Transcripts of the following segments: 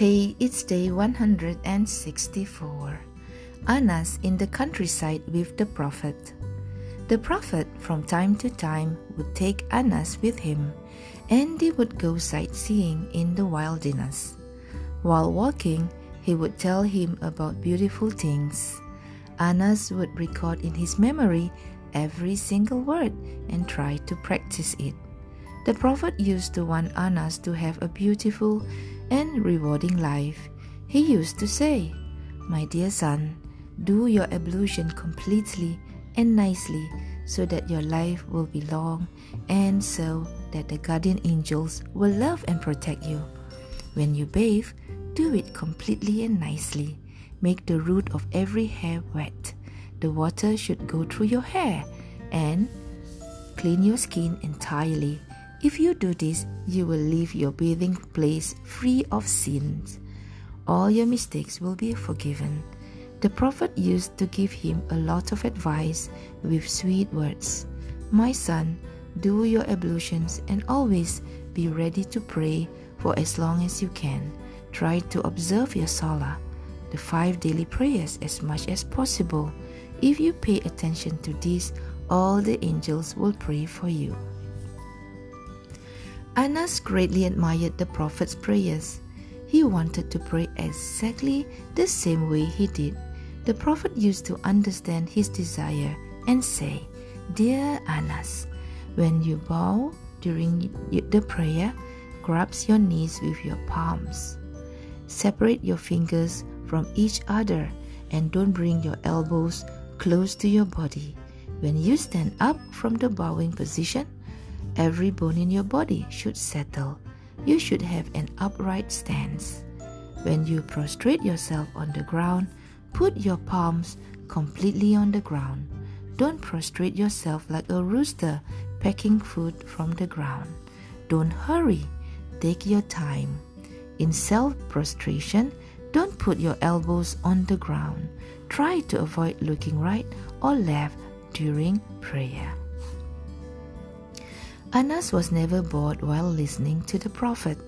Hey, it's day 164. Anas in the countryside with the prophet. The prophet from time to time would take Anas with him, and they would go sightseeing in the wilderness. While walking, he would tell him about beautiful things. Anas would record in his memory every single word and try to practice it. The Prophet used to want Anas to have a beautiful and rewarding life. He used to say, My dear son, do your ablution completely and nicely so that your life will be long and so that the guardian angels will love and protect you. When you bathe, do it completely and nicely. Make the root of every hair wet. The water should go through your hair and clean your skin entirely. If you do this, you will leave your bathing place free of sins. All your mistakes will be forgiven. The prophet used to give him a lot of advice with sweet words. My son, do your ablutions and always be ready to pray for as long as you can. Try to observe your salah, the five daily prayers, as much as possible. If you pay attention to this, all the angels will pray for you. Anas greatly admired the Prophet's prayers. He wanted to pray exactly the same way he did. The Prophet used to understand his desire and say, Dear Anas, when you bow during the prayer, grasp your knees with your palms. Separate your fingers from each other and don't bring your elbows close to your body. When you stand up from the bowing position, every bone in your body should settle. You should have an upright stance. When you prostrate yourself on the ground, put your palms completely on the ground. Don't prostrate yourself like a rooster pecking food from the ground. Don't hurry. Take your time. In self prostration, don't put your elbows on the ground. Try to avoid looking right or left during prayer. Anas was never bored while listening to the Prophet.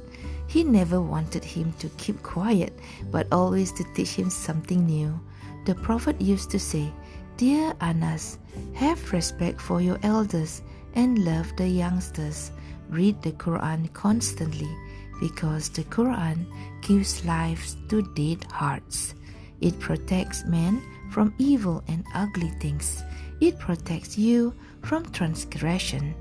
He never wanted him to keep quiet, but always to teach him something new. The Prophet used to say, Dear Anas, have respect for your elders and love the youngsters. Read the Quran constantly because the Quran gives life to dead hearts. It protects men from evil and ugly things. It protects you from transgression.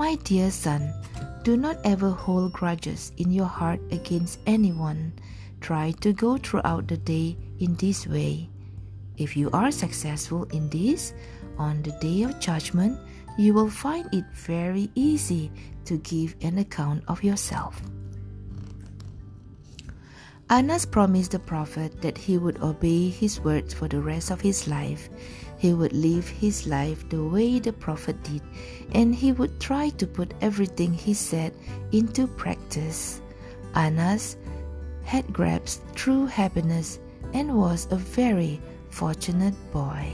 My dear son, do not ever hold grudges in your heart against anyone. Try to go throughout the day in this way. If you are successful in this, on the day of judgment, you will find it very easy to give an account of yourself. Anas promised the Prophet that he would obey his words for the rest of his life. He would live his life the way the Prophet did, and he would try to put everything he said into practice. Anas had grasped true happiness and was a very fortunate boy.